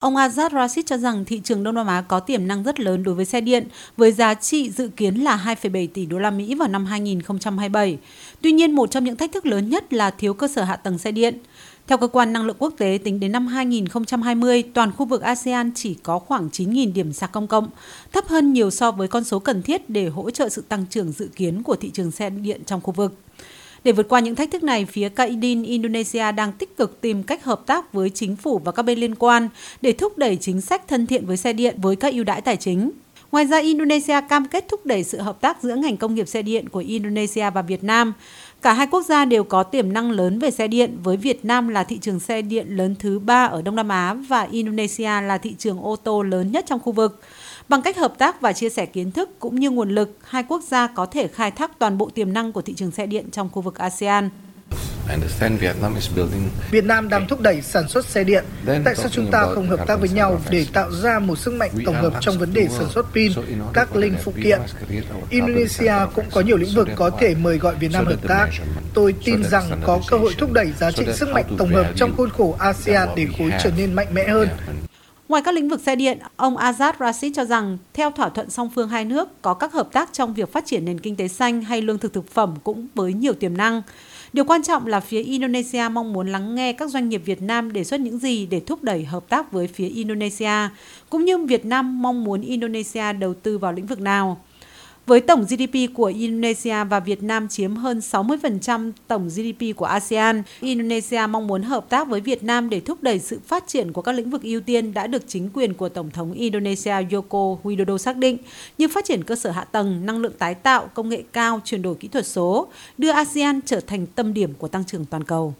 Ông Azad Rashid cho rằng thị trường Đông Nam Á có tiềm năng rất lớn đối với xe điện, với giá trị dự kiến là 2,7 tỷ đô la Mỹ vào năm 2027. Tuy nhiên, một trong những thách thức lớn nhất là thiếu cơ sở hạ tầng xe điện. Theo cơ quan năng lượng quốc tế, tính đến năm 2020, toàn khu vực ASEAN chỉ có khoảng 9.000 điểm sạc công cộng, thấp hơn nhiều so với con số cần thiết để hỗ trợ sự tăng trưởng dự kiến của thị trường xe điện trong khu vực. Để vượt qua những thách thức này, phía Kaidin Indonesia đang tích cực tìm cách hợp tác với chính phủ và các bên liên quan để thúc đẩy chính sách thân thiện với xe điện với các ưu đãi tài chính. Ngoài ra, Indonesia cam kết thúc đẩy sự hợp tác giữa ngành công nghiệp xe điện của Indonesia và Việt Nam. Cả hai quốc gia đều có tiềm năng lớn về xe điện, với Việt Nam là thị trường xe điện lớn thứ ba ở Đông Nam Á và Indonesia là thị trường ô tô lớn nhất trong khu vực. Bằng cách hợp tác và chia sẻ kiến thức cũng như nguồn lực, hai quốc gia có thể khai thác toàn bộ tiềm năng của thị trường xe điện trong khu vực ASEAN. Việt Nam đang thúc đẩy sản xuất xe điện. Tại sao chúng ta không hợp tác với nhau để tạo ra một sức mạnh tổng hợp trong vấn đề sản xuất pin, các linh phụ kiện? Indonesia cũng có nhiều lĩnh vực có thể mời gọi Việt Nam hợp tác. Tôi tin rằng có cơ hội thúc đẩy giá trị sức mạnh tổng hợp trong khuôn khổ ASEAN để khối trở nên mạnh mẽ hơn. Ngoài các lĩnh vực xe điện, ông Azad Rashid cho rằng theo thỏa thuận song phương hai nước có các hợp tác trong việc phát triển nền kinh tế xanh hay lương thực thực phẩm cũng với nhiều tiềm năng. Điều quan trọng là phía Indonesia mong muốn lắng nghe các doanh nghiệp Việt Nam đề xuất những gì để thúc đẩy hợp tác với phía Indonesia, cũng như Việt Nam mong muốn Indonesia đầu tư vào lĩnh vực nào. Với tổng GDP của Indonesia và Việt Nam chiếm hơn 60% tổng GDP của ASEAN, Indonesia mong muốn hợp tác với Việt Nam để thúc đẩy sự phát triển của các lĩnh vực ưu tiên đã được chính quyền của Tổng thống Indonesia Joko Widodo xác định như phát triển cơ sở hạ tầng, năng lượng tái tạo, công nghệ cao, chuyển đổi kỹ thuật số, đưa ASEAN trở thành tâm điểm của tăng trưởng toàn cầu.